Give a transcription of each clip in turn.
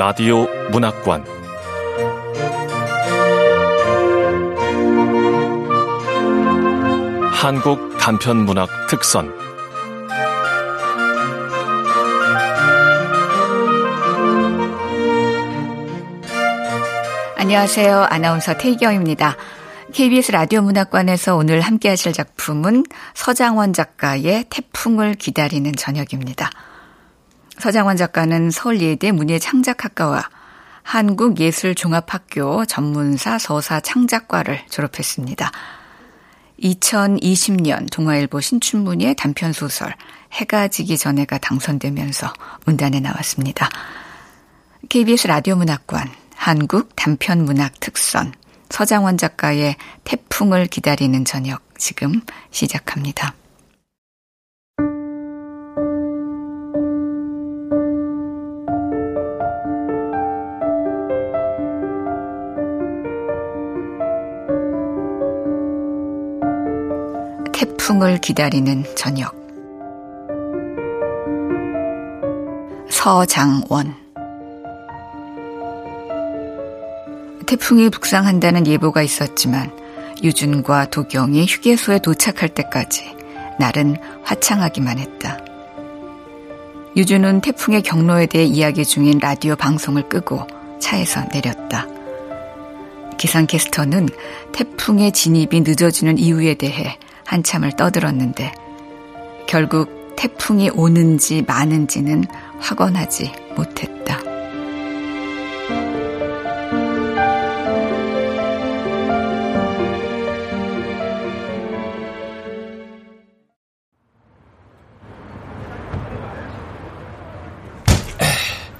라디오 문학관 한국 단편 문학 특선 안녕하세요. 아나운서 태경입니다. KBS 라디오 문학관에서 오늘 함께 하실 작품은 서장원 작가의 태풍을 기다리는 저녁입니다. 서장원 작가는 서울예대 문예창작학과와 한국예술종합학교 전문사 서사 창작과를 졸업했습니다. 2020년 동아일보 신춘문예 단편소설 해가 지기 전에가 당선되면서 문단에 나왔습니다. KBS 라디오 문학관 한국 단편 문학 특선 서장원 작가의 태풍을 기다리는 저녁 지금 시작합니다. 태풍을 기다리는 저녁 서장원 태풍이 북상한다는 예보가 있었지만 유준과 도경이 휴게소에 도착할 때까지 날은 화창하기만 했다. 유준은 태풍의 경로에 대해 이야기 중인 라디오 방송을 끄고 차에서 내렸다. 기상캐스터는 태풍의 진입이 늦어지는 이유에 대해 한참을 떠들었는데 결국 태풍이 오는지 마는지는 확언하지 못했다.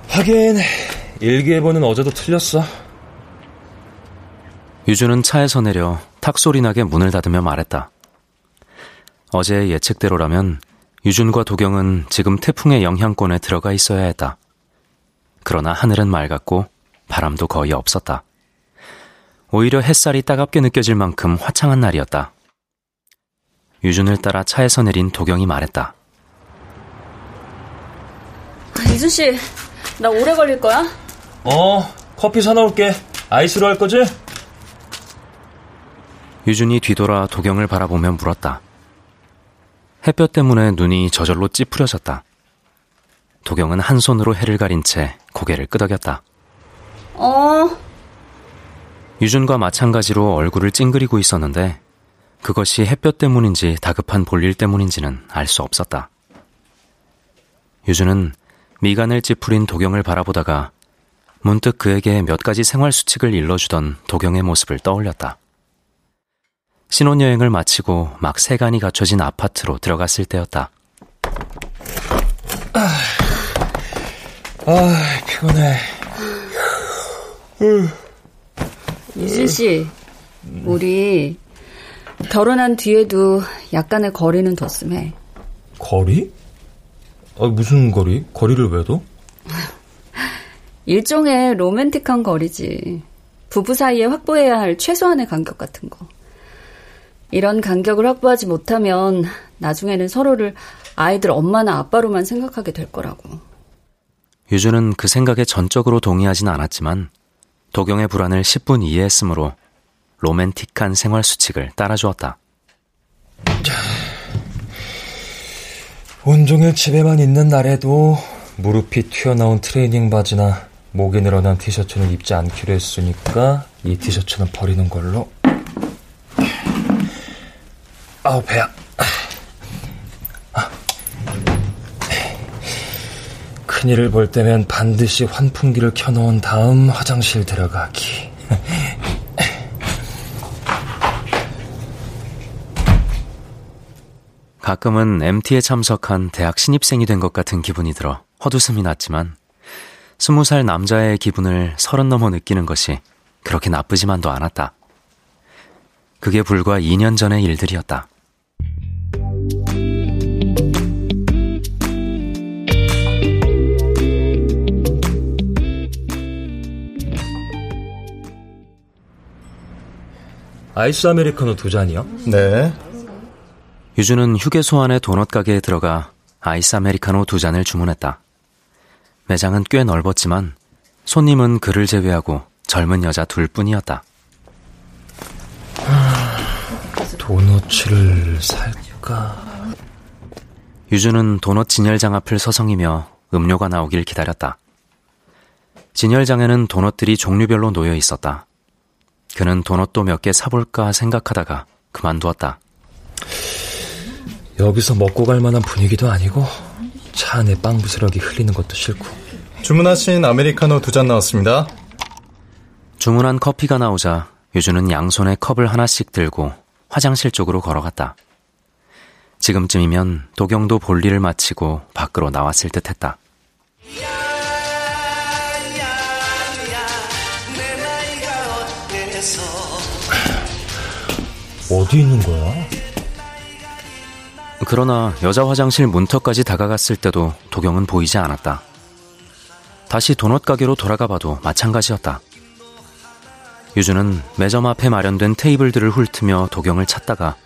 하긴 일기예보는 어제도 틀렸어. 유주는 차에서 내려 탁 소리 나게 문을 닫으며 말했다. 어제 예측대로라면 유준과 도경은 지금 태풍의 영향권에 들어가 있어야 했다. 그러나 하늘은 맑았고 바람도 거의 없었다. 오히려 햇살이 따갑게 느껴질 만큼 화창한 날이었다. 유준을 따라 차에서 내린 도경이 말했다. 이준 씨, 나 오래 걸릴 거야? 어, 커피 사놓을게. 아이스로 할 거지? 유준이 뒤돌아 도경을 바라보며 물었다. 햇볕 때문에 눈이 저절로 찌푸려졌다. 도경은 한 손으로 해를 가린 채 고개를 끄덕였다. 어. 유준과 마찬가지로 얼굴을 찡그리고 있었는데 그것이 햇볕 때문인지 다급한 볼일 때문인지는 알 수 없었다. 유준은 미간을 찌푸린 도경을 바라보다가 문득 그에게 몇 가지 생활 수칙을 일러주던 도경의 모습을 떠올렸다. 신혼여행을 마치고 막 세간이 갖춰진 아파트로 들어갔을 때였다. 아, 아 피곤해. 유진 씨, 우리 결혼한 뒤에도 약간의 거리는 뒀음해. 거리? 아, 무슨 거리? 거리를 왜 둬? 일종의 로맨틱한 거리지. 부부 사이에 확보해야 할 최소한의 간격 같은 거. 이런 간격을 확보하지 못하면 나중에는 서로를 아이들 엄마나 아빠로만 생각하게 될 거라고. 유주는 그 생각에 전적으로 동의하진 않았지만 도경의 불안을 10분 이해했으므로 로맨틱한 생활 수칙을 따라주었다. 온종일 집에만 있는 날에도 무릎이 튀어나온 트레이닝 바지나 목이 늘어난 티셔츠는 입지 않기로 했으니까 이 티셔츠는 버리는 걸로. 아우 배야. 큰일을 볼 때면 반드시 환풍기를 켜놓은 다음 화장실 들어가기. 가끔은 MT에 참석한 대학 신입생이 된 것 같은 기분이 들어 헛웃음이 났지만 스무 살 남자의 기분을 서른 넘어 느끼는 것이 그렇게 나쁘지만도 않았다. 그게 불과 2년 전의 일들이었다. 아이스 아메리카노 두 잔이요? 네. 유주는 휴게소 안의 도넛 가게에 들어가 아이스 아메리카노 두 잔을 주문했다. 매장은 꽤 넓었지만 손님은 그를 제외하고 젊은 여자 둘뿐이었다. 도너츠를 살까? 유주는 도넛 진열장 앞을 서성이며 음료가 나오길 기다렸다. 진열장에는 도넛들이 종류별로 놓여 있었다. 그는 도넛도 몇 개 사볼까 생각하다가 그만두었다. 여기서 먹고 갈 만한 분위기도 아니고 차 안에 빵 부스러기 흘리는 것도 싫고. 주문하신 아메리카노 두 잔 나왔습니다. 주문한 커피가 나오자 유주는 양손에 컵을 하나씩 들고 화장실 쪽으로 걸어갔다. 지금쯤이면 도경도 볼일을 마치고 밖으로 나왔을 듯 했다. 어디 있는 거야? 그러나 여자 화장실 문턱까지 다가갔을 때도 도경은 보이지 않았다. 다시 도넛 가게로 돌아가 봐도 마찬가지였다. 유주는 매점 앞에 마련된 테이블들을 훑으며 도경을 찾다가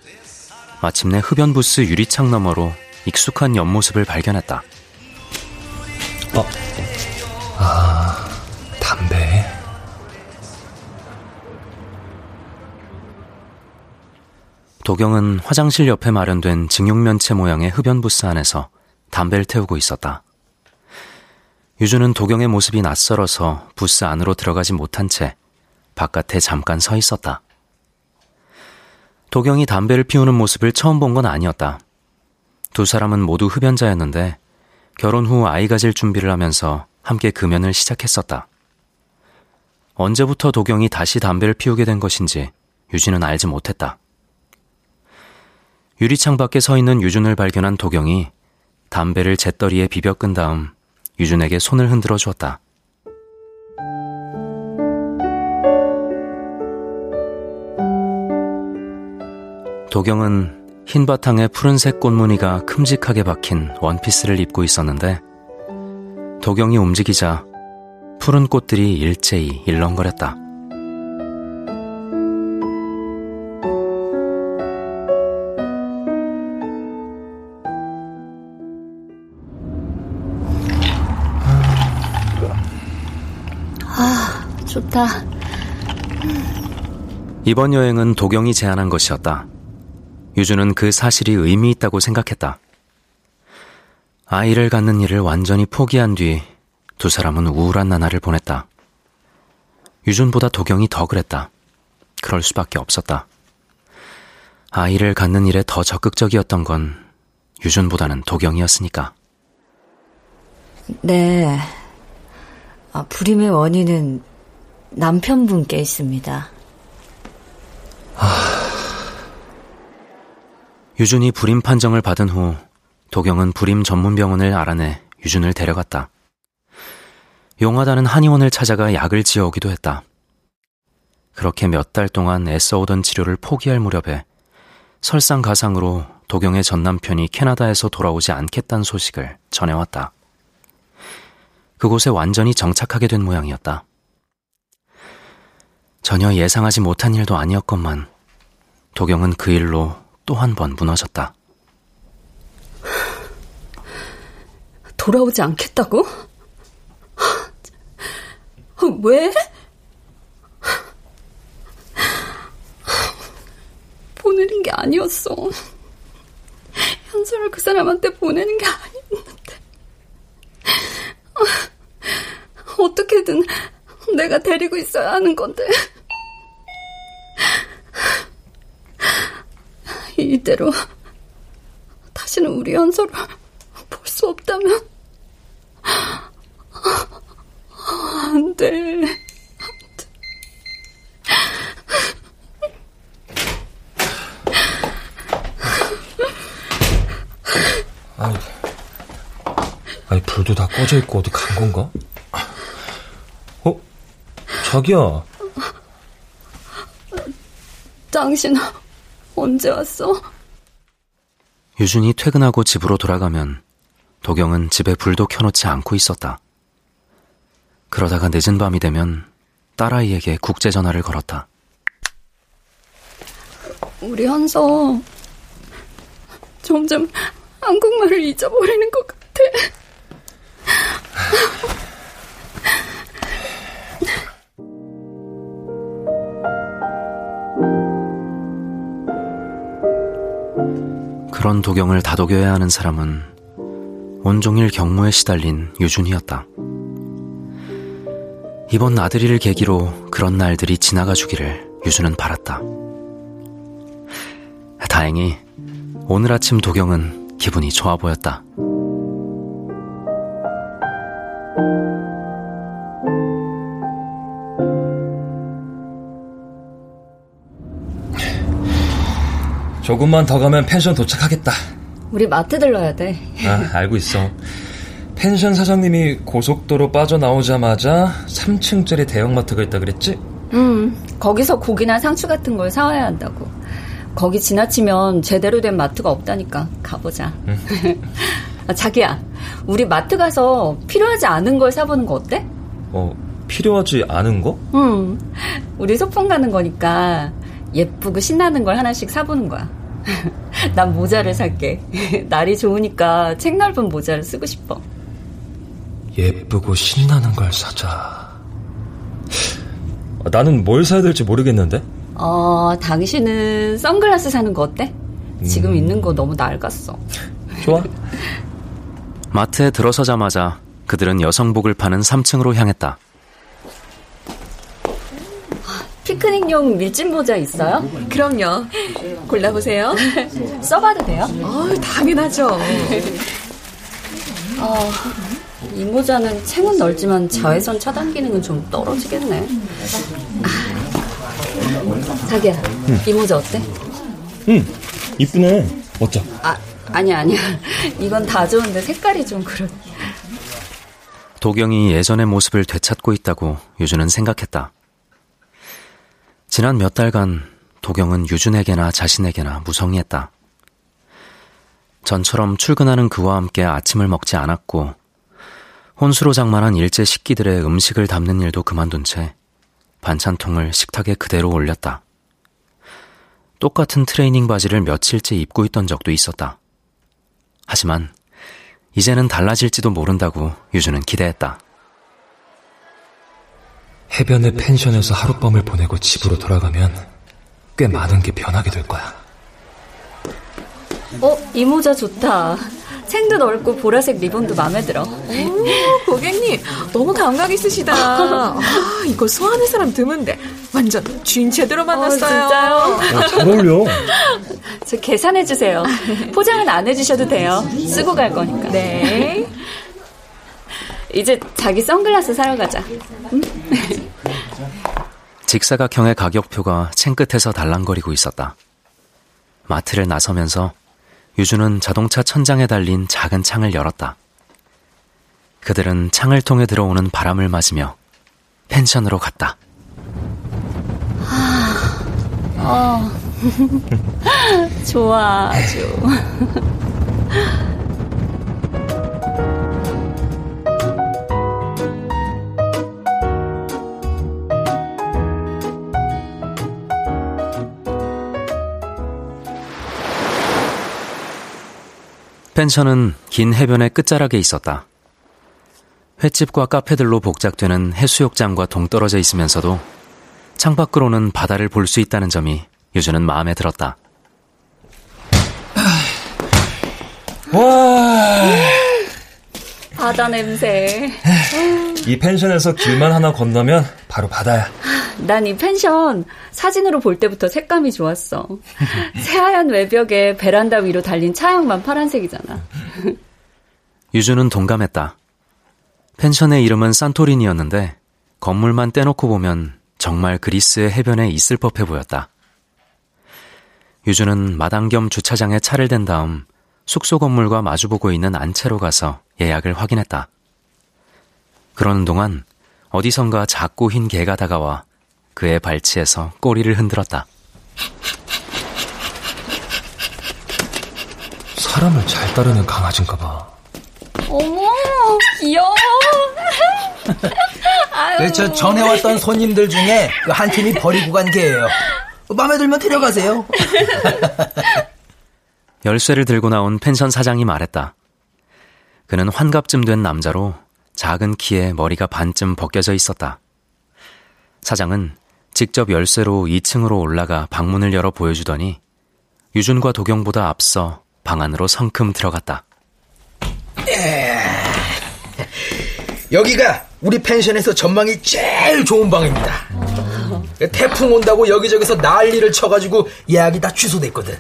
마침내 흡연 부스 유리창 너머로 익숙한 옆모습을 발견했다. 어, 아, 도경은 화장실 옆에 마련된 증용면체 모양의 흡연 부스 안에서 담배를 태우고 있었다. 유주는 도경의 모습이 낯설어서 부스 안으로 들어가지 못한 채 바깥에 잠깐 서 있었다. 도경이 담배를 피우는 모습을 처음 본 건 아니었다. 두 사람은 모두 흡연자였는데 결혼 후 아이 가질 준비를 하면서 함께 금연을 시작했었다. 언제부터 도경이 다시 담배를 피우게 된 것인지 유진은 알지 못했다. 유리창 밖에 서 있는 유준을 발견한 도경이 담배를 재떨이에 비벼 끈 다음 유준에게 손을 흔들어 주었다. 도경은 흰 바탕에 푸른색 꽃무늬가 큼직하게 박힌 원피스를 입고 있었는데 도경이 움직이자 푸른 꽃들이 일제히 일렁거렸다. 좋다. 이번 여행은 도경이 제안한 것이었다. 유주는 그 사실이 의미 있다고 생각했다. 아이를 갖는 일을 완전히 포기한 뒤 두 사람은 우울한 나날을 보냈다. 유준보다 도경이 더 그랬다. 그럴 수밖에 없었다. 아이를 갖는 일에 더 적극적이었던 건 유준보다는 도경이었으니까. 네. 아, 불임의 원인은 남편분께 있습니다. 유준이 불임 판정을 받은 후 도경은 불임 전문 병원을 알아내 유준을 데려갔다. 용하다는 한의원을 찾아가 약을 지어오기도 했다. 그렇게 몇 달 동안 애써오던 치료를 포기할 무렵에 설상가상으로 도경의 전 남편이 캐나다에서 돌아오지 않겠다는 소식을 전해왔다. 그곳에 완전히 정착하게 된 모양이었다. 전혀 예상하지 못한 일도 아니었건만 도경은 그 일로 또 한 번 무너졌다. 돌아오지 않겠다고? 왜? 보내는 게 아니었어. 현서를 그 사람한테 보내는 게 아니었는데. 어떻게든 내가 데리고 있어야 하는 건데. 이대로 다시는 우리 현서를 볼 수 없다면 안 돼. 아니, 아니 불도 다 꺼져 있고 어디 간 건가? 어, 자기야. 당신 언제 왔어? 유준이 퇴근하고 집으로 돌아가면 도경은 집에 불도 켜놓지 않고 있었다. 그러다가 늦은 밤이 되면 딸아이에게 국제 전화를 걸었다. 우리 현서 점점 한국말을 잊어버리는 것 같아. 그런 도경을 다독여야 하는 사람은 온종일 경무에 시달린 유준이었다. 이번 아들이를 계기로 그런 날들이 지나가 주기를 유준은 바랐다. 다행히 오늘 아침 도경은 기분이 좋아 보였다. 조금만 더 가면 펜션 도착하겠다. 우리 마트 들러야 돼. 아, 알고 있어. 펜션 사장님이 고속도로 빠져나오자마자 3층짜리 대형마트가 있다 그랬지? 음, 거기서 고기나 상추 같은 걸 사와야 한다고. 거기 지나치면 제대로 된 마트가 없다니까. 가보자. 응. 아, 자기야, 우리 마트 가서 필요하지 않은 걸 사보는 거 어때? 어, 필요하지 않은 거? 응. 우리 소풍 가는 거니까 예쁘고 신나는 걸 하나씩 사보는 거야. 난 모자를 살게. 날이 좋으니까 책 넓은 모자를 쓰고 싶어. 예쁘고 신나는 걸 사자. 아, 나는 뭘 사야 될지 모르겠는데? 어, 당신은 선글라스 사는 거 어때? 지금 음... 있는 거 너무 낡았어. 좋아. 마트에 들어서자마자 그들은 여성복을 파는 3층으로 향했다. 피크닉용 밀짚 모자 있어요? 그럼요. 골라보세요. 써봐도 돼요? 어, 당연하죠. 어, 이 모자는 챙은 넓지만 자외선 차단 기능은 좀 떨어지겠네. 아, 자기야, 응. 이 모자 어때? 응, 이쁘네. 멋져. 아, 아니야, 아니야. 이건 다 좋은데 색깔이 좀 그렇. 도경이 예전의 모습을 되찾고 있다고 유주는 생각했다. 지난 몇 달간 도경은 유준에게나 자신에게나 무성의했다. 전처럼 출근하는 그와 함께 아침을 먹지 않았고 혼수로 장만한 일제 식기들의 음식을 담는 일도 그만둔 채 반찬통을 식탁에 그대로 올렸다. 똑같은 트레이닝 바지를 며칠째 입고 있던 적도 있었다. 하지만 이제는 달라질지도 모른다고 유주는 기대했다. 해변의 펜션에서 하룻밤을 보내고 집으로 돌아가면 꽤 많은 게 변하게 될 거야. 어, 이 모자 좋다. 챙도 넓고 보라색 리본도 마음에 들어. 오, 고객님, 너무 감각 있으시다. 아, 이거 소화하는 사람 드문데 완전 주인 제대로 어, 만났어요. 어, 진짜요? 어, 잘 어울려. 저 계산해 주세요. 포장은 안 해주셔도 돼요. 쓰고 갈 거니까. 네. 이제 자기 선글라스 사러 가자. 응? 직사각형의 가격표가 챙끝에서 달랑거리고 있었다. 마트를 나서면서 유주는 자동차 천장에 달린 작은 창을 열었다. 그들은 창을 통해 들어오는 바람을 맞으며 펜션으로 갔다. 어, 좋아, 아 펜션은 긴 해변의 끝자락에 있었다. 횟집과 카페들로 복작되는 해수욕장과 동떨어져 있으면서도 창밖으로는 바다를 볼 수 있다는 점이 유주는 마음에 들었다. 와. 바다 냄새. 이 펜션에서 길만 하나 건너면 바로 바다야. 난 이 펜션 사진으로 볼 때부터 색감이 좋았어. 새하얀 외벽에 베란다 위로 달린 차양만 파란색이잖아. 유주는 동감했다. 펜션의 이름은 산토리니였는데 건물만 떼놓고 보면 정말 그리스의 해변에 있을 법해 보였다. 유주는 마당 겸 주차장에 차를 댄 다음 숙소 건물과 마주보고 있는 안채로 가서 예약을 확인했다. 그러는 동안 어디선가 작고 흰 개가 다가와 그의 발치에서 꼬리를 흔들었다. 사람을 잘 따르는 강아지인가 봐. 어머, 귀여워. 네, 저 전에 왔던 손님들 중에 그한 팀이 버리고 간 개예요. 마음에 들면 데려가세요. 열쇠를 들고 나온 펜션 사장이 말했다. 그는 환갑쯤 된 남자로 작은 키에 머리가 반쯤 벗겨져 있었다. 사장은 직접 열쇠로 2층으로 올라가 방문을 열어 보여주더니 유준과 도경보다 앞서 방 안으로 성큼 들어갔다. 여기가 우리 펜션에서 전망이 제일 좋은 방입니다. 태풍 온다고 여기저기서 난리를 쳐가지고 예약이 다 취소됐거든.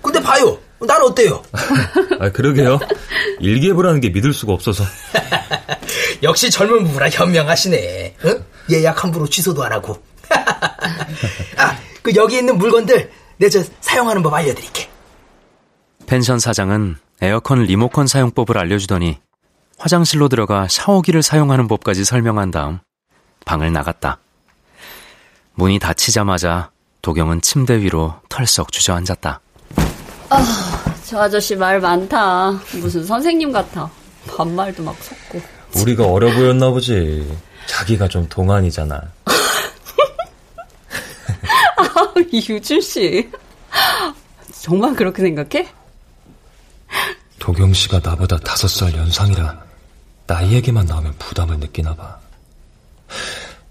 근데 봐요. 난 어때요? 아, 그러게요. 일기예보라는 게 믿을 수가 없어서. 역시 젊은 부부라 현명하시네. 응? 예약 함부로 취소도 안 하고. 아, 그 여기 있는 물건들 내 저 사용하는 법 알려드릴게. 펜션 사장은 에어컨 리모컨 사용법을 알려주더니 화장실로 들어가 샤워기를 사용하는 법까지 설명한 다음 방을 나갔다. 문이 닫히자마자 도경은 침대 위로 털썩 주저앉았다. 아, 저 아저씨 말 많다. 무슨 선생님 같아. 반말도 막 섞고. 우리가 어려 보였나 보지. 자기가 좀 동안이잖아. 아, 유준 씨. 정말 그렇게 생각해? 도경 씨가 나보다 다섯 살 연상이라 나이 얘기만 나오면 부담을 느끼나 봐.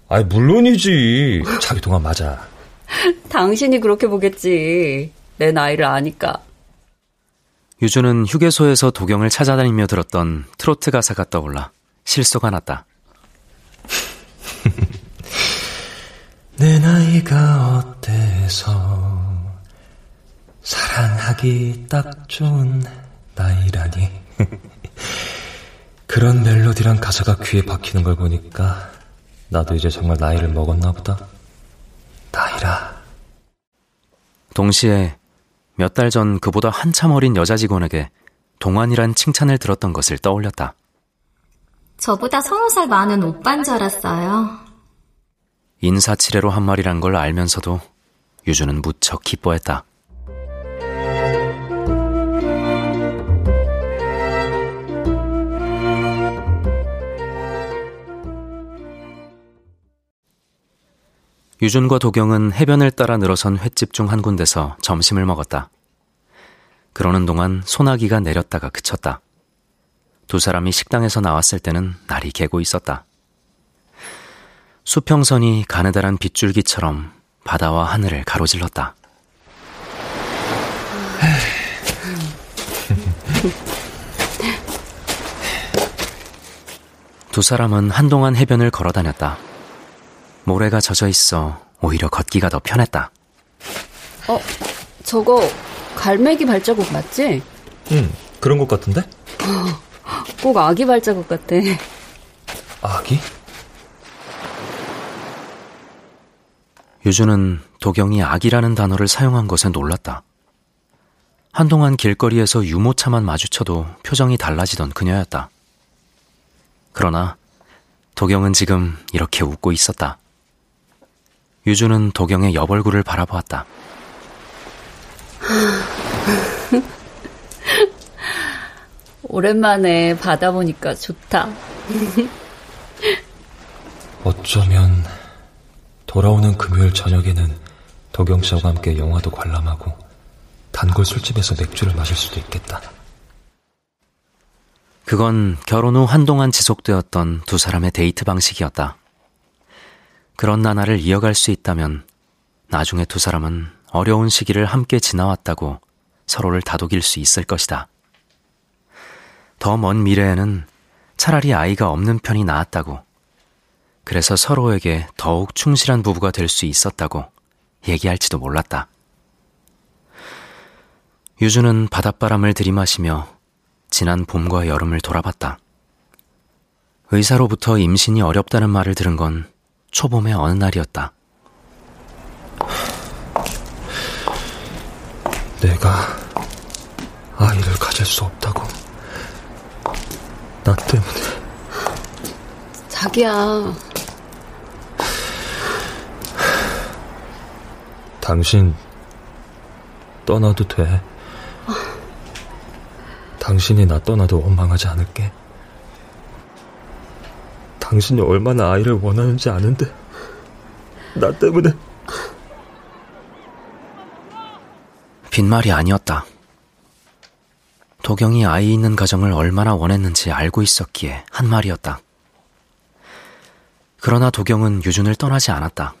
아이, 물론이지. 자기 동안 맞아. 당신이 그렇게 보겠지. 내 나이를 아니까. 유주는 휴게소에서 도경을 찾아다니며 들었던 트로트 가사가 떠올라 실소가 났다. 내 나이가 어때서 사랑하기 딱 좋은 나이라니. 그런 멜로디랑 가사가 귀에 박히는 걸 보니까 나도 이제 정말 나이를 먹었나 보다. 나이라. 동시에 몇 달 전 그보다 한참 어린 여자 직원에게 동안이란 칭찬을 들었던 것을 떠올렸다. 저보다 서너 살 많은 오빠인 줄 알았어요. 인사치레로 한 말이란 걸 알면서도 유주는 무척 기뻐했다. 유준과 도경은 해변을 따라 늘어선 횟집 중 한 군데서 점심을 먹었다. 그러는 동안 소나기가 내렸다가 그쳤다. 두 사람이 식당에서 나왔을 때는 날이 개고 있었다. 수평선이 가느다란 빗줄기처럼 바다와 하늘을 가로질렀다. 두 사람은 한동안 해변을 걸어 다녔다. 모래가 젖어 있어 오히려 걷기가 더 편했다. 어, 저거 갈매기 발자국 맞지? 응, 그런 것 같은데? 꼭 아기 발자국 같아. 아기? 유주는 도경이 아기라는 단어를 사용한 것에 놀랐다. 한동안 길거리에서 유모차만 마주쳐도 표정이 달라지던 그녀였다. 그러나 도경은 지금 이렇게 웃고 있었다. 유주는 도경의 여벌구를 바라보았다. 오랜만에 바다 보니까 좋다. 어쩌면 돌아오는 금요일 저녁에는 도경 씨와 함께 영화도 관람하고 단골 술집에서 맥주를 마실 수도 있겠다. 그건 결혼 후 한동안 지속되었던 두 사람의 데이트 방식이었다. 그런 나날을 이어갈 수 있다면 나중에 두 사람은 어려운 시기를 함께 지나왔다고 서로를 다독일 수 있을 것이다. 더 먼 미래에는 차라리 아이가 없는 편이 나았다고. 그래서 서로에게 더욱 충실한 부부가 될 수 있었다고 얘기할지도 몰랐다. 유주는 바닷바람을 들이마시며 지난 봄과 여름을 돌아봤다. 의사로부터 임신이 어렵다는 말을 들은 건 초봄의 어느 날이었다. 내가 아이를 가질 수 없다고. 나 때문에. 자기야. 당신 떠나도 돼. 당신이 나 떠나도 원망하지 않을게. 당신이 얼마나 아이를 원하는지 아는데 나 때문에 빈말이 아니었다. 도경이 아이 있는 가정을 얼마나 원했는지 알고 있었기에 한 말이었다. 그러나 도경은 유준을 떠나지 않았다.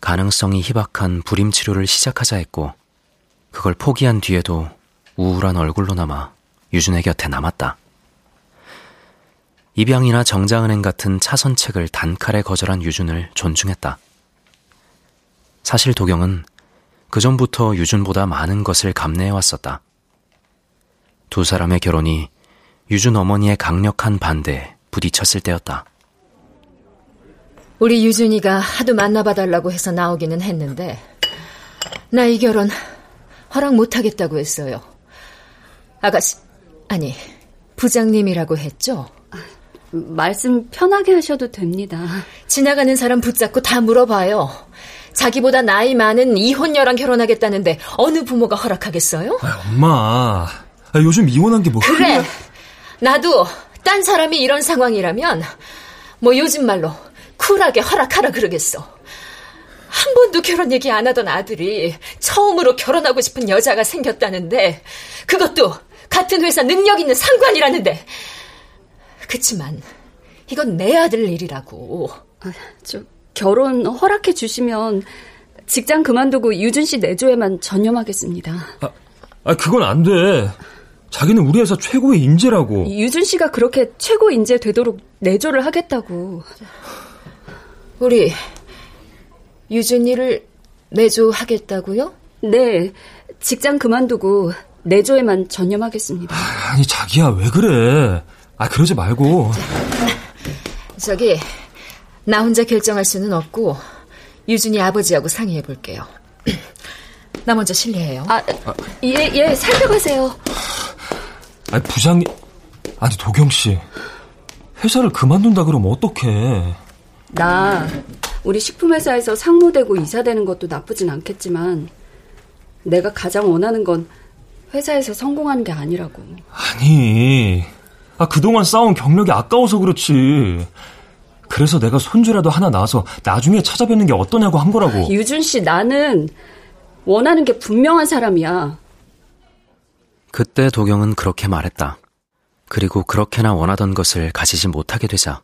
가능성이 희박한 불임 치료를 시작하자 했고, 그걸 포기한 뒤에도 우울한 얼굴로 남아 유준의 곁에 남았다. 입양이나 정자은행 같은 차선책을 단칼에 거절한 유준을 존중했다. 사실 도경은 그전부터 유준보다 많은 것을 감내해왔었다. 두 사람의 결혼이 유준 어머니의 강력한 반대에 부딪혔을 때였다. 우리 유준이가 하도 만나봐달라고 해서 나오기는 했는데 나 이 결혼 허락 못하겠다고 했어요. 아가씨, 아니 부장님이라고 했죠? 말씀 편하게 하셔도 됩니다. 지나가는 사람 붙잡고 다 물어봐요. 자기보다 나이 많은 이혼녀랑 결혼하겠다는데 어느 부모가 허락하겠어요? 아, 엄마, 아, 요즘 이혼한 게 뭐? 그래. 나도 딴 사람이 이런 상황이라면 뭐 요즘 말로 쿨하게 허락하라 그러겠어. 한 번도 결혼 얘기 안 하던 아들이 처음으로 결혼하고 싶은 여자가 생겼다는데 그것도 같은 회사 능력 있는 상관이라는데 그치만 이건 내 아들 일이라고. 아, 저 결혼 허락해 주시면 직장 그만두고 유준 씨 내조에만 전념하겠습니다. 아, 아 그건 안 돼. 자기는 우리 회사 최고의 인재라고. 유준 씨가 그렇게 최고 인재 되도록 내조를 하겠다고. 우리 유준이를 내조하겠다고요? 네. 직장 그만두고 내조에만 전념하겠습니다. 아, 아니 자기야 왜 그래? 아 그러지 말고. 저기 나 혼자 결정할 수는 없고 유준이 아버지하고 상의해 볼게요. 나 먼저 실례해요. 아, 예, 예, 살펴가세요. 아니, 부장님. 아니, 도경 씨. 회사를 그만둔다 그러면 어떡해. 나 우리 식품회사에서 상무되고 이사되는 것도 나쁘진 않겠지만 내가 가장 원하는 건 회사에서 성공하는 게 아니라고. 아니, 아, 그동안 쌓은 경력이 아까워서 그렇지. 그래서 내가 손주라도 하나 낳아서 나중에 찾아뵙는 게 어떠냐고 한 거라고. 유준 씨, 나는 원하는 게 분명한 사람이야. 그때 도경은 그렇게 말했다. 그리고 그렇게나 원하던 것을 가지지 못하게 되자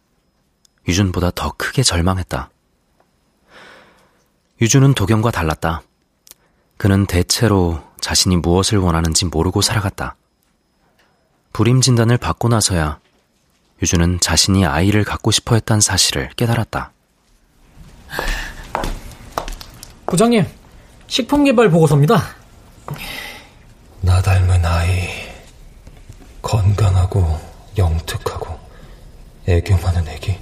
유준보다 더 크게 절망했다. 유준은 도경과 달랐다. 그는 대체로 자신이 무엇을 원하는지 모르고 살아갔다. 불임 진단을 받고 나서야 유준은 자신이 아이를 갖고 싶어 했단 사실을 깨달았다. 부장님, 식품개발 보고서입니다. 나 닮은 아이. 건강하고 영특하고 애교 많은 애기.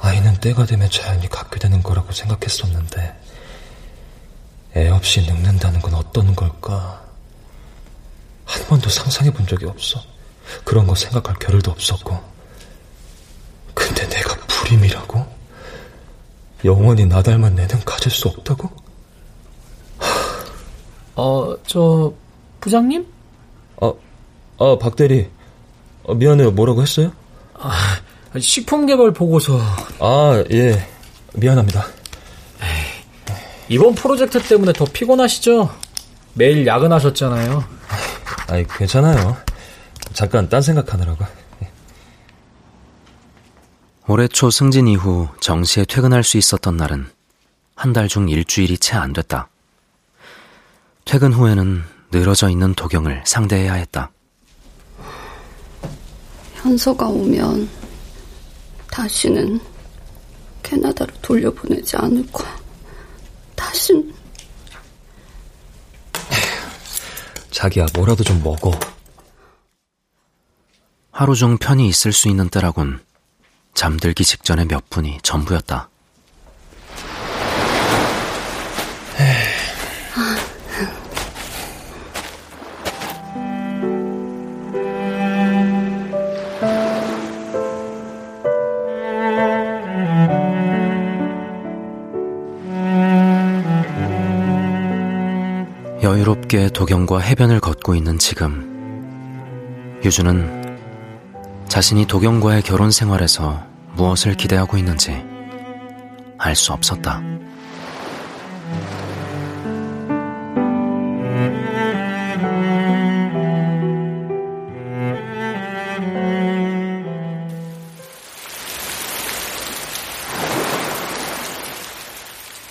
아이는 때가 되면 자연히 갖게 되는 거라고 생각했었는데 애 없이 늙는다는 건 어떤 걸까? 한 번도 상상해 본 적이 없어. 그런 거 생각할 겨를도 없었고. 근데 내가 불임이라고? 영원히 나 닮은 애는 가질 수 없다고? 어, 저, 부장님? 어, 아, 박대리. 어, 미안해요. 뭐라고 했어요? 아, 식품개발 보고서. 아, 예. 미안합니다. 에이, 이번 프로젝트 때문에 더 피곤하시죠? 매일 야근하셨잖아요. 아이, 괜찮아요. 잠깐 딴 생각하느라고. 올해 초 승진 이후 정시에 퇴근할 수 있었던 날은 한 달 중 일주일이 채 안 됐다. 퇴근 후에는 늘어져 있는 도경을 상대해야 했다. 현서가 오면 다시는 캐나다로 돌려보내지 않을 거야. 다신 자기야 뭐라도 좀 먹어. 하루 중 편히 있을 수 있는 때라곤 잠들기 직전의 몇 분이 전부였다. 여유롭게 도경과 해변을 걷고 있는 지금 유주는 자신이 도경과의 결혼 생활에서 무엇을 기대하고 있는지 알 수 없었다.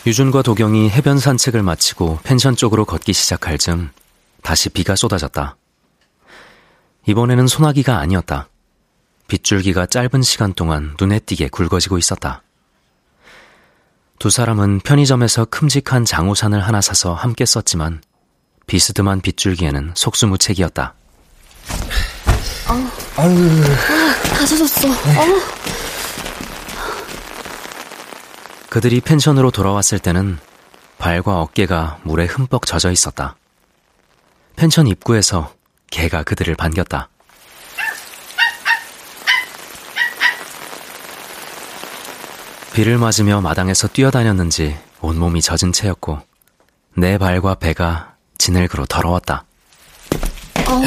유준과 도경이 해변 산책을 마치고 펜션 쪽으로 걷기 시작할 즈음 다시 비가 쏟아졌다. 이번에는 소나기가 아니었다. 빗줄기가 짧은 시간 동안 눈에 띄게 굵어지고 있었다. 두 사람은 편의점에서 큼직한 장우산을 하나 사서 함께 썼지만 비스듬한 빗줄기에는 속수무책이었다. 아, 아유, 다 젖었어. 어. 그들이 펜션으로 돌아왔을 때는 발과 어깨가 물에 흠뻑 젖어 있었다. 펜션 입구에서 개가 그들을 반겼다. 비를 맞으며 마당에서 뛰어다녔는지 온몸이 젖은 채였고 내 발과 배가 지늘그로 더러웠다. 어,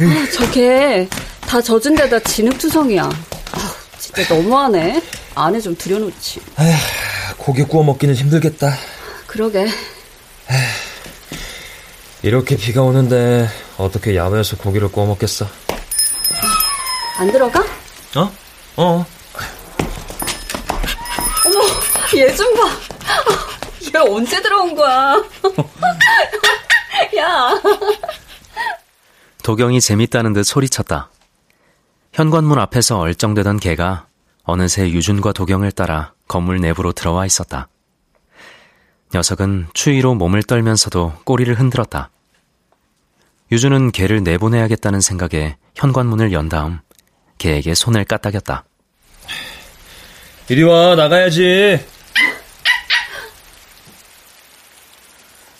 아, 저게 다 젖은 데다 진흙투성이야. 아, 진짜 너무하네. 안에 좀 들여놓지. 에휴, 고기 구워 먹기는 힘들겠다. 그러게. 에휴, 이렇게 비가 오는데 어떻게 야외에서 고기를 구워 먹겠어? 안 들어가? 어? 어. 어머, 얘 좀 봐. 얘 언제 들어온 거야? 야. 도경이 재밌다는 듯 소리쳤다. 현관문 앞에서 얼쩡대던 개가 어느새 유준과 도경을 따라 건물 내부로 들어와 있었다. 녀석은 추위로 몸을 떨면서도 꼬리를 흔들었다. 유준은 개를 내보내야겠다는 생각에 현관문을 연 다음 개에게 손을 까딱였다. 이리 와, 나가야지.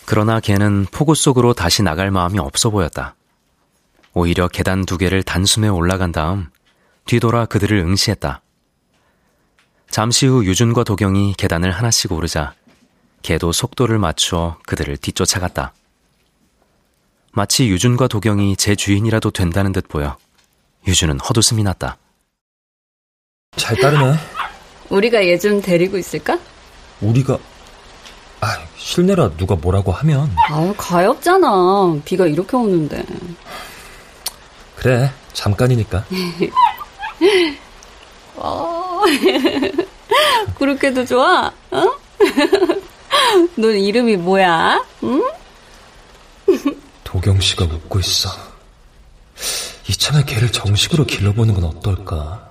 그러나 개는 폭우 속으로 다시 나갈 마음이 없어 보였다. 오히려 계단 두 개를 단숨에 올라간 다음 뒤돌아 그들을 응시했다. 잠시 후 유준과 도경이 계단을 하나씩 오르자 개도 속도를 맞추어 그들을 뒤쫓아갔다. 마치 유준과 도경이 제 주인이라도 된다는 듯 보여 유준은 헛웃음이 났다. 잘 따르네. 우리가 얘 좀 데리고 있을까? 우리가 아, 실내라 누가 뭐라고 하면. 아, 가엾잖아. 비가 이렇게 오는데. 그래, 잠깐이니까. 어, 그렇게도 좋아? 어? 넌 이름이 뭐야? 응? 도경 씨가 웃고 있어. 이참에 걔를 정식으로 길러보는 건 어떨까?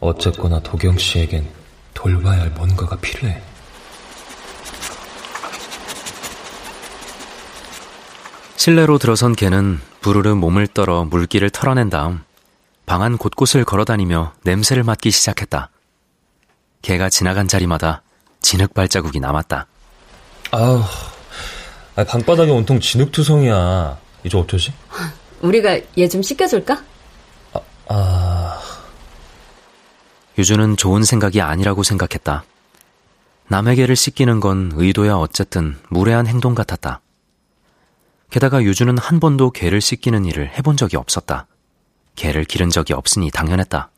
어쨌거나 도경 씨에겐 돌봐야 할 뭔가가 필요해. 실내로 들어선 개는 부르르 몸을 떨어 물기를 털어낸 다음 방안 곳곳을 걸어다니며 냄새를 맡기 시작했다. 개가 지나간 자리마다 진흙 발자국이 남았다. 아우, 방바닥에 온통 진흙투성이야. 이제 어쩌지? 우리가 얘 좀 씻겨줄까? 아, 아... 유주는 좋은 생각이 아니라고 생각했다. 남의 개를 씻기는 건 의도야 어쨌든 무례한 행동 같았다. 게다가 유주는 한 번도 개를 씻기는 일을 해본 적이 없었다. 개를 기른 적이 없으니 당연했다.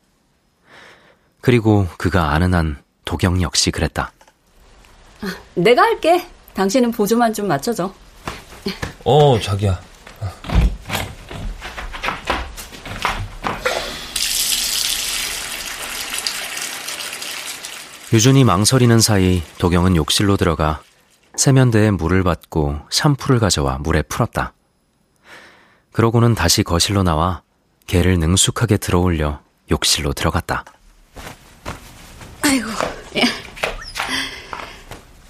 그리고 그가 아는 한 도경 역시 그랬다. 아, 내가 할게. 당신은 보조만 좀 맞춰줘. 어, 자기야. 유준이 망설이는 사이 도경은 욕실로 들어가 세면대에 물을 받고 샴푸를 가져와 물에 풀었다. 그러고는 다시 거실로 나와 개를 능숙하게 들어올려 욕실로 들어갔다. 아이고.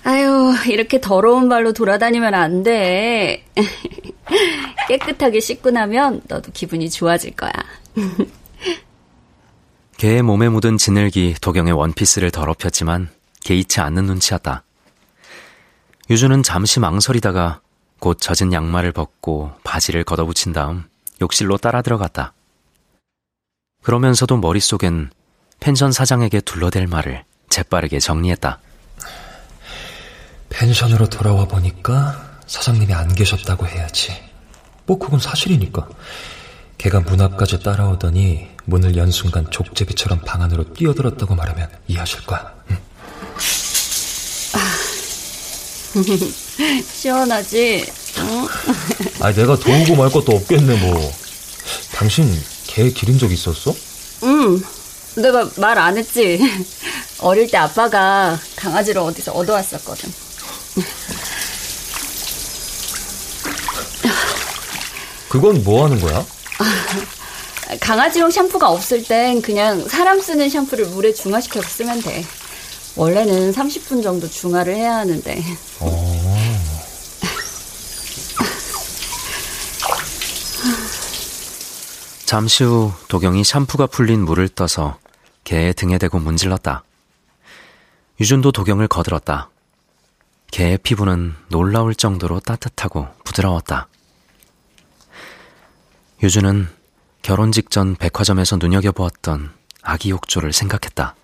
아유, 이렇게 더러운 발로 돌아다니면 안 돼. 깨끗하게 씻고 나면 너도 기분이 좋아질 거야. 개의 몸에 묻은 진흙이 도경의 원피스를 더럽혔지만 개의치 않는 눈치였다. 유주는 잠시 망설이다가 곧 젖은 양말을 벗고 바지를 걷어붙인 다음 욕실로 따라 들어갔다. 그러면서도 머릿속엔 펜션 사장에게 둘러댈 말을 재빠르게 정리했다. 펜션으로 돌아와 보니까 사장님이 안 계셨다고 해야지. 뭐 그건 사실이니까. 걔가 문 앞까지 따라오더니 문을 연 순간 족제비처럼 방 안으로 뛰어들었다고 말하면 이해하실 거야. 응. 시원하지? 어? 아, 내가 도우고 말 것도 없겠네 뭐. 당신 개 기른 적 있었어? 응. 내가 말 안 했지. 어릴 때 아빠가 강아지를 어디서 얻어왔었거든. 그건 뭐 하는 거야? 강아지용 샴푸가 없을 땐 그냥 사람 쓰는 샴푸를 물에 중화시켜서 쓰면 돼. 원래는 30분 정도 중화를 해야 하는데. 어. 잠시 후 도경이 샴푸가 풀린 물을 떠서 개의 등에 대고 문질렀다. 유준도 도경을 거들었다. 개의 피부는 놀라울 정도로 따뜻하고 부드러웠다. 유준은 결혼 직전 백화점에서 눈여겨보았던 아기 욕조를 생각했다.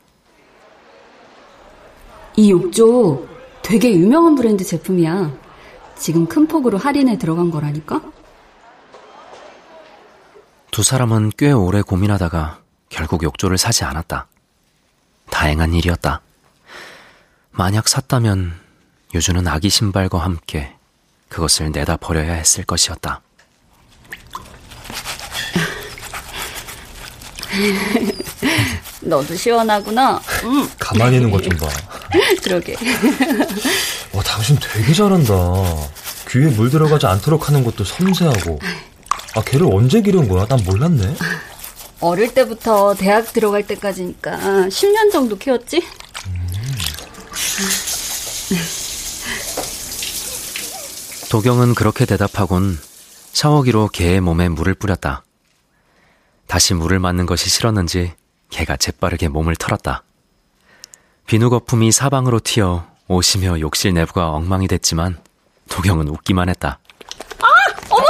이 욕조 되게 유명한 브랜드 제품이야. 지금 큰 폭으로 할인에 들어간 거라니까? 두 사람은 꽤 오래 고민하다가 결국 욕조를 사지 않았다. 다행한 일이었다. 만약 샀다면 유주는 아기 신발과 함께 그것을 내다 버려야 했을 것이었다. 너도 시원하구나. 응. 가만히 있는 것 좀 봐. 그러게. 와, 당신 되게 잘한다. 귀에 물 들어가지 않도록 하는 것도 섬세하고. 아, 걔를 언제 기른 거야? 난 몰랐네. 어릴 때부터 대학 들어갈 때까지니까 10년 정도 키웠지? 음. 도경은 그렇게 대답하곤 샤워기로 개의 몸에 물을 뿌렸다. 다시 물을 맞는 것이 싫었는지 개가 재빠르게 몸을 털었다. 비누 거품이 사방으로 튀어 오시며 욕실 내부가 엉망이 됐지만 도경은 웃기만 했다. 아! 어머!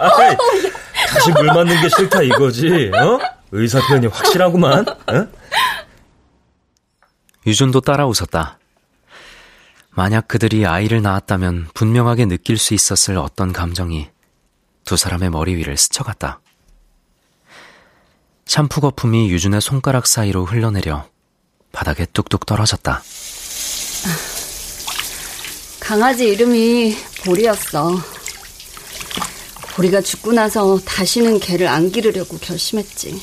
아이, 다시 물 맞는 게 싫다 이거지, 어? 의사 표현이 확실하구만, 어? 유준도 따라 웃었다. 만약 그들이 아이를 낳았다면 분명하게 느낄 수 있었을 어떤 감정이 두 사람의 머리 위를 스쳐갔다. 샴푸 거품이 유준의 손가락 사이로 흘러내려 바닥에 뚝뚝 떨어졌다. 강아지 이름이 보리였어. 보리가 죽고 나서 다시는 개를 안 기르려고 결심했지.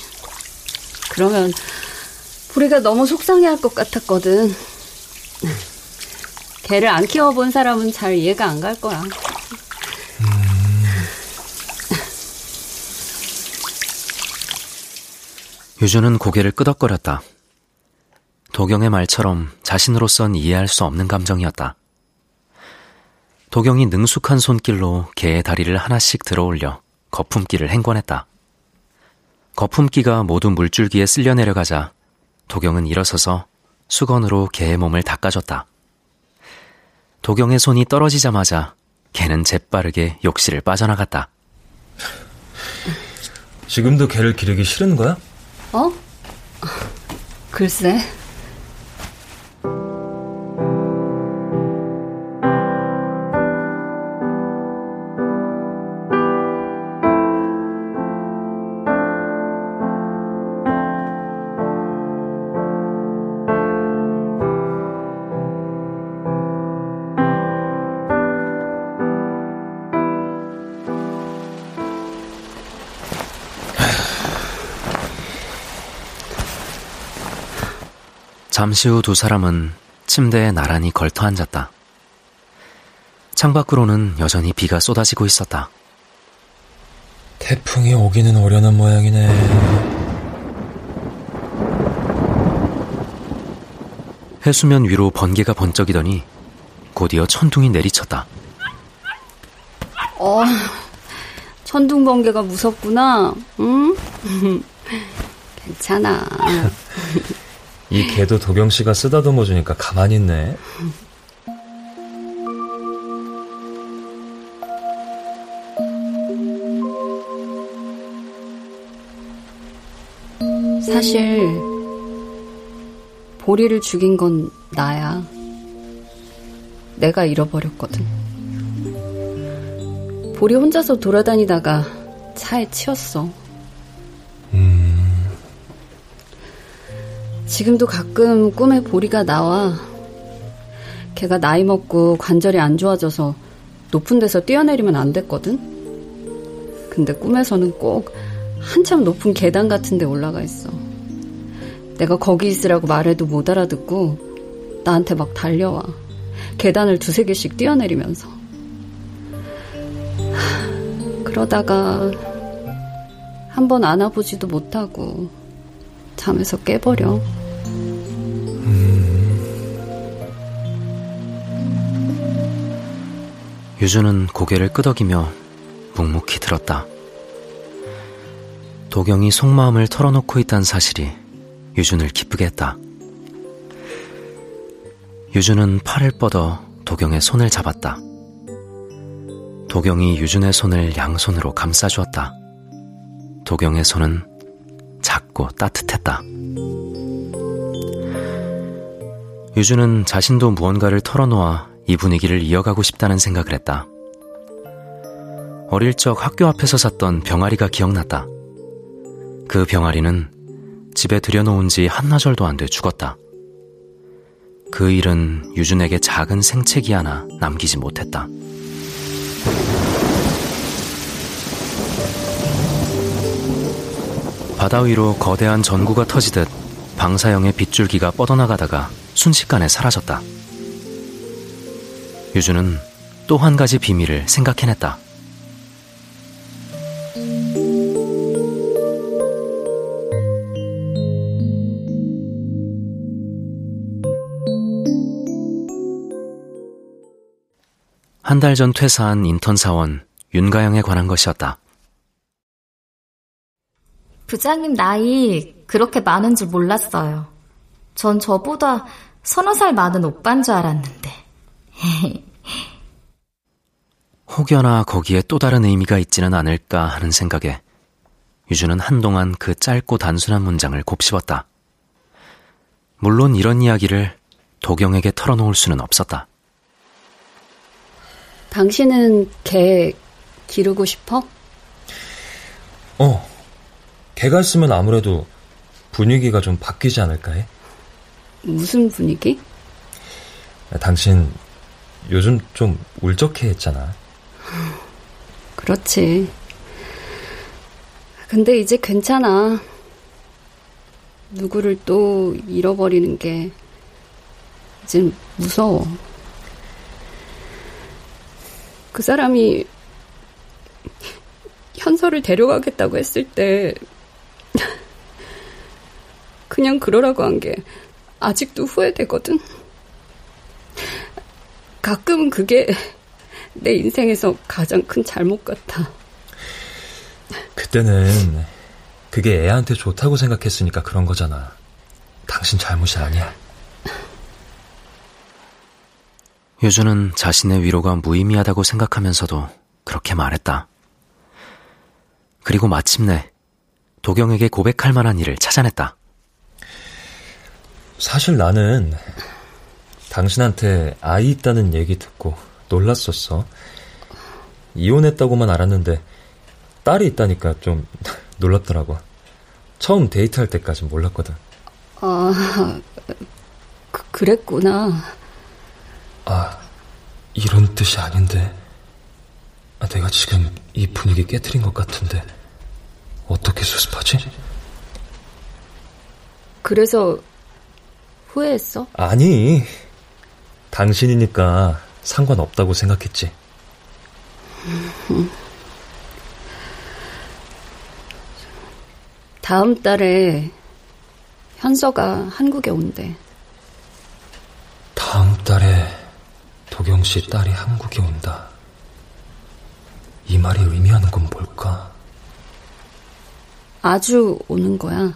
그러면 보리가 너무 속상해할 것 같았거든. 개를 안 키워본 사람은 잘 이해가 안 갈 거야. 유주는 고개를 끄덕거렸다. 도경의 말처럼 자신으로선 이해할 수 없는 감정이었다. 도경이 능숙한 손길로 개의 다리를 하나씩 들어올려 거품기를 행궈냈다. 거품기가 모두 물줄기에 쓸려 내려가자 도경은 일어서서 수건으로 개의 몸을 닦아줬다. 도경의 손이 떨어지자마자 개는 재빠르게 욕실을 빠져나갔다. 지금도 개를 기르기 싫은 거야? 어? 글쎄. 잠시 후 두 사람은 침대에 나란히 걸터 앉았다. 창밖으로는 여전히 비가 쏟아지고 있었다. 태풍이 오기는 오려는 모양이네. 해수면 위로 번개가 번쩍이더니 곧이어 천둥이 내리쳤다. 어, 천둥 번개가 무섭구나. 응? 괜찮아. 이 개도 도경 씨가 쓰다듬어 주니까 가만히 있네. 사실 보리를 죽인 건 나야. 내가 잃어버렸거든. 보리 혼자서 돌아다니다가 차에 치였어. 지금도 가끔 꿈에 보리가 나와. 걔가 나이 먹고 관절이 안 좋아져서 높은 데서 뛰어내리면 안 됐거든? 근데 꿈에서는 꼭 한참 높은 계단 같은 데 올라가 있어. 내가 거기 있으라고 말해도 못 알아듣고 나한테 막 달려와. 계단을 두세 개씩 뛰어내리면서. 그러다가 한 번 안아보지도 못하고 잠에서 깨버려. 유주는 고개를 끄덕이며 묵묵히 들었다. 도경이 속마음을 털어놓고 있다는 사실이 유준을 기쁘게 했다. 유준은 팔을 뻗어 도경의 손을 잡았다. 도경이 유준의 손을 양손으로 감싸주었다. 도경의 손은 작고 따뜻했다. 유준은 자신도 무언가를 털어놓아 이 분위기를 이어가고 싶다는 생각을 했다. 어릴 적 학교 앞에서 샀던 병아리가 기억났다. 그 병아리는 집에 들여놓은 지 한나절도 안 돼 죽었다. 그 일은 유준에게 작은 생채기 하나 남기지 못했다. 바다 위로 거대한 전구가 터지듯 방사형의 빗줄기가 뻗어나가다가 순식간에 사라졌다. 유주는 또 한 가지 비밀을 생각해냈다. 한 달 전 퇴사한 인턴 사원 윤가영에 관한 것이었다. 부장님 나이 그렇게 많은 줄 몰랐어요. 전 저보다 서너 살 많은 오빠인 줄 알았는데. 혹여나 거기에 또 다른 의미가 있지는 않을까 하는 생각에 유주는 한동안 그 짧고 단순한 문장을 곱씹었다. 물론 이런 이야기를 도경에게 털어놓을 수는 없었다. 당신은 개 기르고 싶어? 어. 개가 있으면 아무래도 분위기가 좀 바뀌지 않을까 해? 무슨 분위기? 당신 요즘 좀 울적해 했잖아. 그렇지. 근데 이제 괜찮아. 누구를 또 잃어버리는 게 이젠 무서워. 그 사람이 현서를 데려가겠다고 했을 때 그냥 그러라고 한 게 아직도 후회되거든. 가끔은 그게 내 인생에서 가장 큰 잘못 같아. 그때는 그게 애한테 좋다고 생각했으니까 그런 거잖아. 당신 잘못이 아니야. 유주는 자신의 위로가 무의미하다고 생각하면서도 그렇게 말했다. 그리고 마침내 도경에게 고백할 만한 일을 찾아냈다. 사실 나는 당신한테 아이 있다는 얘기 듣고 놀랐었어. 이혼했다고만 알았는데 딸이 있다니까 좀 놀랍더라고. 처음 데이트할 때까진 몰랐거든. 아, 그, 그랬구나. 아, 이런 뜻이 아닌데. 아, 내가 지금 이 분위기 깨뜨린 것 같은데. 어떻게 수습하지? 그래서 후회했어? 아니, 당신이니까 상관없다고 생각했지. 다음 달에 현서가 한국에 온대. 다음 달에 도경 씨 딸이 한국에 온다. 이 말이 의미하는 건 뭘까? 아주 오는 거야.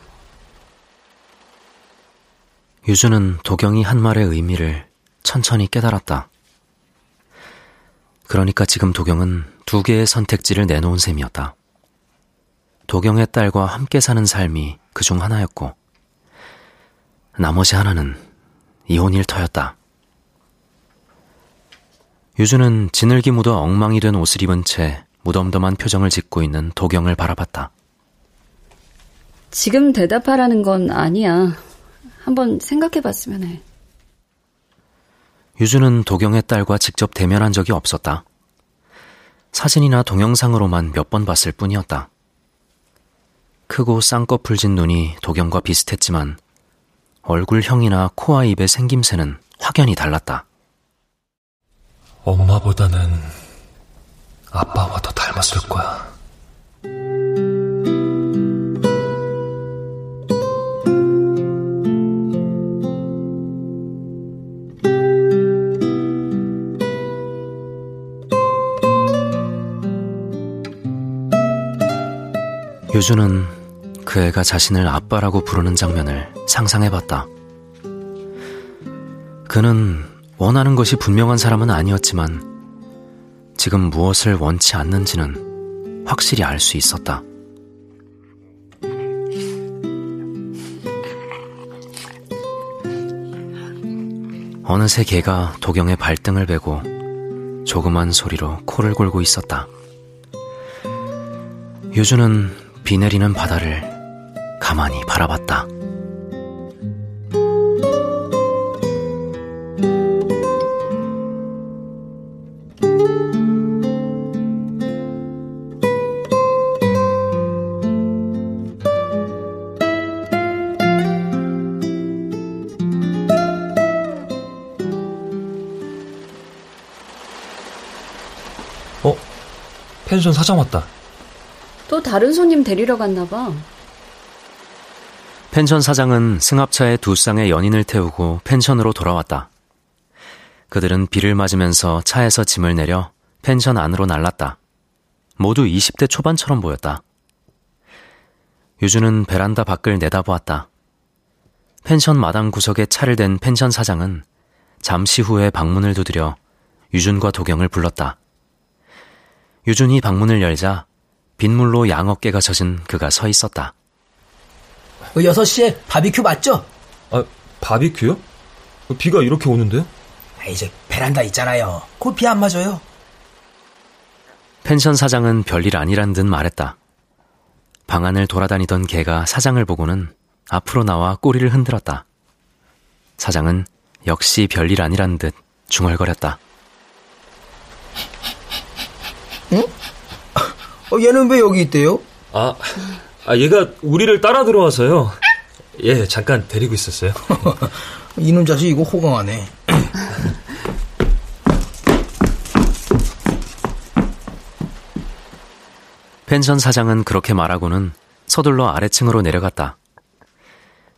유주는 도경이 한 말의 의미를 천천히 깨달았다. 그러니까 지금 도경은 두 개의 선택지를 내놓은 셈이었다. 도경의 딸과 함께 사는 삶이 그 중 하나였고, 나머지 하나는 이혼 일터였다. 유주는 지늘기 묻어 엉망이 된 옷을 입은 채 무덤덤한 표정을 짓고 있는 도경을 바라봤다. 지금 대답하라는 건 아니야. 한번 생각해 봤으면 해. 유주는 도경의 딸과 직접 대면한 적이 없었다. 사진이나 동영상으로만 몇 번 봤을 뿐이었다. 크고 쌍꺼풀 진 눈이 도경과 비슷했지만 얼굴형이나 코와 입의 생김새는 확연히 달랐다. 엄마보다는 아빠와 더 닮았을 거야. 유주는 그 애가 자신을 아빠라고 부르는 장면을 상상해봤다. 그는 원하는 것이 분명한 사람은 아니었지만 지금 무엇을 원치 않는지는 확실히 알 수 있었다. 어느새 개가 도경의 발등을 베고 조그만 소리로 코를 골고 있었다. 유주는 비 내리는 바다를 가만히 바라봤다. 어? 펜션 사장 왔다. 또 다른 손님 데리러 갔나 봐. 펜션 사장은 승합차에 두 쌍의 연인을 태우고 펜션으로 돌아왔다. 그들은 비를 맞으면서 차에서 짐을 내려 펜션 안으로 날랐다. 모두 20대 초반처럼 보였다. 유주는 베란다 밖을 내다보았다. 펜션 마당 구석에 차를 댄 펜션 사장은 잠시 후에 방문을 두드려 유준과 도경을 불렀다. 유준이 방문을 열자 빗물로 양어깨가 젖은 그가 서 있었다. 6시에 그 바비큐 맞죠? 아, 바비큐요? 비가 이렇게 오는데요? 아, 이제 베란다 있잖아요. 곧 비 안 맞아요. 펜션 사장은 별일 아니란 듯 말했다. 방 안을 돌아다니던 개가 사장을 보고는 앞으로 나와 꼬리를 흔들었다. 사장은 역시 별일 아니란 듯 중얼거렸다. 응? 어, 얘는 왜 여기 있대요? 아, 아 얘가 우리를 따라 들어와서요. 예, 잠깐 데리고 있었어요. 이놈 자식 이거 호강하네. 펜션 사장은 그렇게 말하고는 서둘러 아래층으로 내려갔다.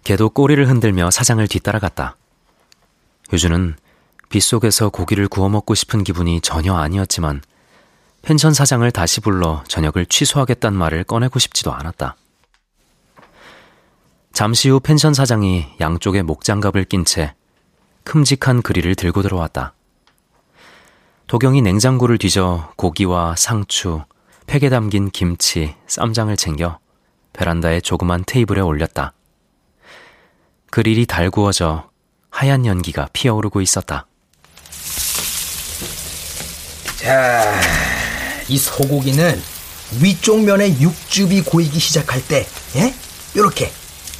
개도 꼬리를 흔들며 사장을 뒤따라갔다. 유주는 빗속에서 고기를 구워 먹고 싶은 기분이 전혀 아니었지만 펜션 사장을 다시 불러 저녁을 취소하겠다는 말을 꺼내고 싶지도 않았다. 잠시 후 펜션 사장이 양쪽에 목장갑을 낀 채 큼직한 그릴을 들고 들어왔다. 도경이 냉장고를 뒤져 고기와 상추, 팩에 담긴 김치, 쌈장을 챙겨 베란다의 조그만 테이블에 올렸다. 그릴이 달구어져 하얀 연기가 피어오르고 있었다. 자, 이 소고기는 위쪽 면에 육즙이 고이기 시작할 때, 예? 요렇게,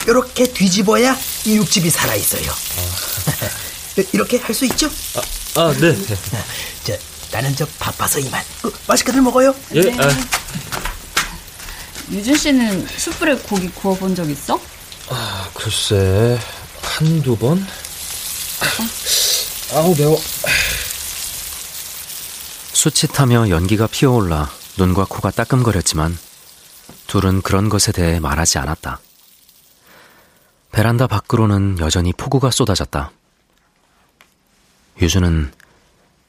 요렇게 뒤집어야 이 육즙이 살아있어요. 아. 이렇게 할 수 있죠? 아, 아 네. 저, 나는 저 바빠서 이만. 그, 맛있게들 먹어요. 예, 네. 아. 유준 씨는 숯불에 고기 구워본 적 있어? 아, 글쎄, 한두 번? 어? 아우, 매워. 수칫하며 연기가 피어올라 눈과 코가 따끔거렸지만 둘은 그런 것에 대해 말하지 않았다. 베란다 밖으로는 여전히 폭우가 쏟아졌다. 유주는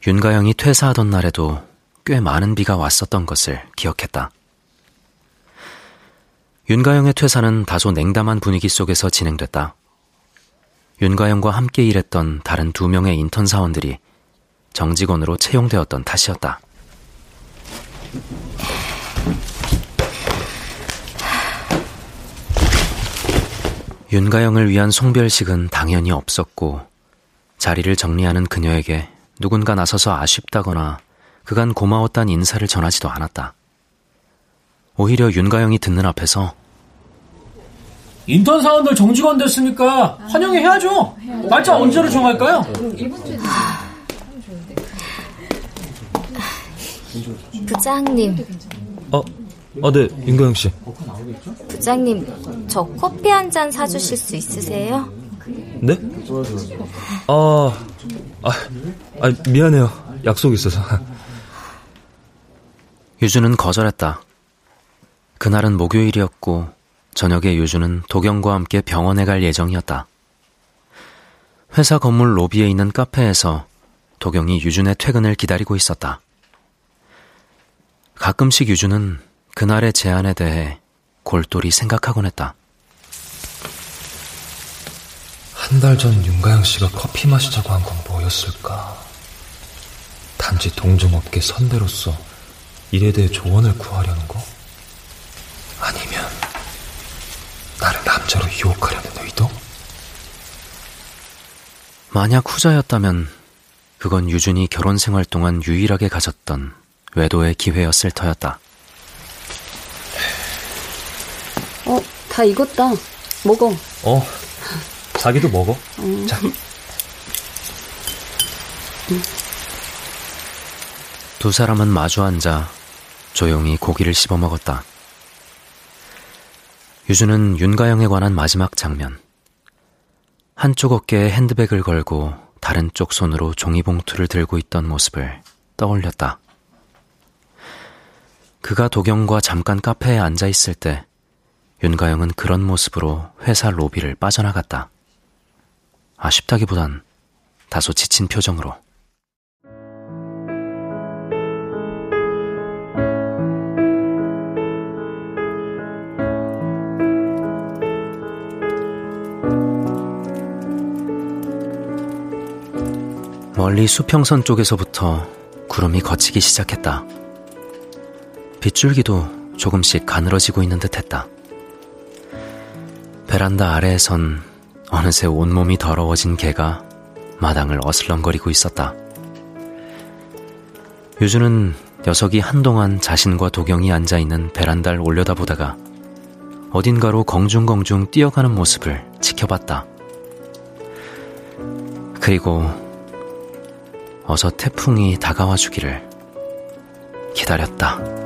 윤가영이 퇴사하던 날에도 꽤 많은 비가 왔었던 것을 기억했다. 윤가영의 퇴사는 다소 냉담한 분위기 속에서 진행됐다. 윤가영과 함께 일했던 다른 두 명의 인턴 사원들이 정직원으로 채용되었던 탓이었다. 윤가영을 위한 송별식은 당연히 없었고 자리를 정리하는 그녀에게 누군가 나서서 아쉽다거나 그간 고마웠다는 인사를 전하지도 않았다. 오히려 윤가영이 듣는 앞에서 인턴 사원들 정직원 됐으니까 환영해 해야죠. 날짜 언제로 정할까요? 부장님. 어, 아, 네, 윤가영 씨. 부장님, 저 커피 한 잔 사주실 수 있으세요? 네? 아, 아, 아 미안해요. 약속 있어서. 유주는 거절했다. 그날은 목요일이었고 저녁에 유주는 도경과 함께 병원에 갈 예정이었다. 회사 건물 로비에 있는 카페에서 도경이 유준의 퇴근을 기다리고 있었다. 가끔씩 유준은 그날의 제안에 대해 골똘히 생각하곤 했다. 한 달 전 윤가영 씨가 커피 마시자고 한 건 뭐였을까? 단지 동종업계 선배로서 일에 대해 조언을 구하려는 거? 아니면 나를 남자로 유혹하려는 의도? 만약 후자였다면 그건 유준이 결혼 생활 동안 유일하게 가졌던 외도의 기회였을 터였다. 어, 다 익었다. 먹어. 어, 자기도 먹어. 음. 자. 두 사람은 마주 앉아 조용히 고기를 씹어 먹었다. 유주는 윤가영에 관한 마지막 장면. 한쪽 어깨에 핸드백을 걸고 다른 쪽 손으로 종이봉투를 들고 있던 모습을 떠올렸다. 그가 도경과 잠깐 카페에 앉아 있을 때 윤가영은 그런 모습으로 회사 로비를 빠져나갔다. 아쉽다기보단 다소 지친 표정으로. 멀리 수평선 쪽에서부터 구름이 걷히기 시작했다. 빗줄기도 조금씩 가늘어지고 있는 듯 했다. 베란다 아래에선 어느새 온몸이 더러워진 개가 마당을 어슬렁거리고 있었다. 유주는 녀석이 한동안 자신과 도경이 앉아있는 베란다를 올려다보다가 어딘가로 공중공중 뛰어가는 모습을 지켜봤다. 그리고 어서 태풍이 다가와 주기를 기다렸다.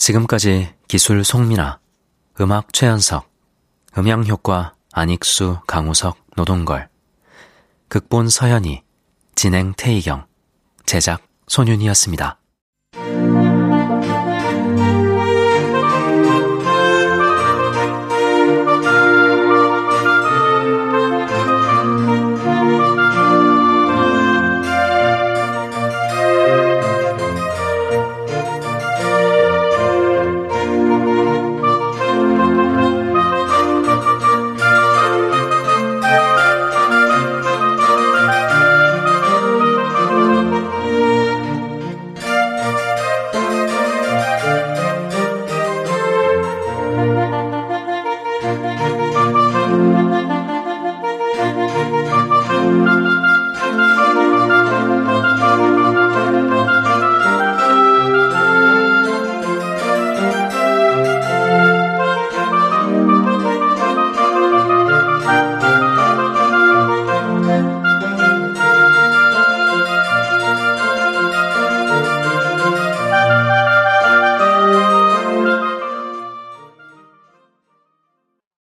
지금까지 기술 송민아, 음악 최연석, 음향 효과 안익수, 강우석, 노동걸, 극본 서현이, 진행 태희경, 제작 손윤이었습니다.